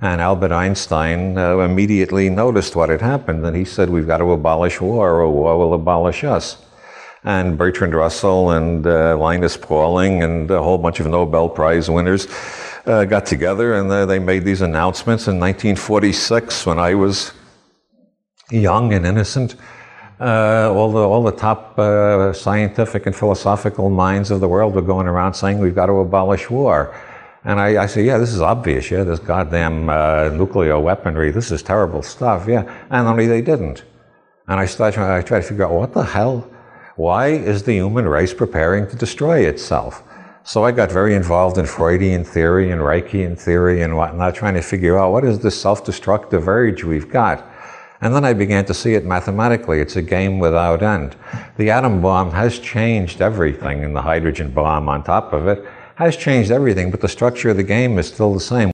And Albert Einstein uh, immediately noticed what had happened, and he said, We've got to abolish war, or war will abolish us. And Bertrand Russell and uh, Linus Pauling and a whole bunch of Nobel Prize winners uh, got together and uh, they made these announcements in 1946 when I was young and innocent. Uh, all, the, all the top uh, scientific and philosophical minds of the world were going around saying we've got to abolish war. And I, I said, yeah, this is obvious. Yeah, this goddamn uh, nuclear weaponry. This is terrible stuff. Yeah, and only they didn't. And I started. I tried to figure out what the hell. Why is the human race preparing to destroy itself? So I got very involved in Freudian theory and Reichian theory and whatnot, trying to figure out what is this self-destructive urge we've got. And then I began to see it mathematically. It's a game without end. The atom bomb has changed everything, and the hydrogen bomb on top of it has changed everything, but the structure of the game is still the same.